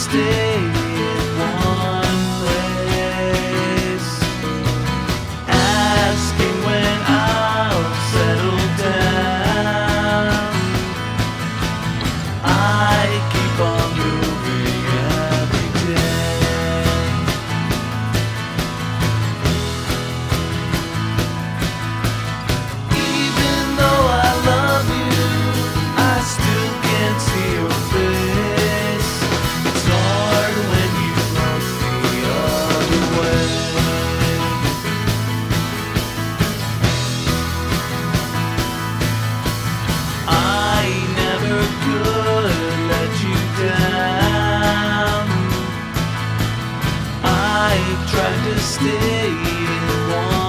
stay life, trying to stay in one.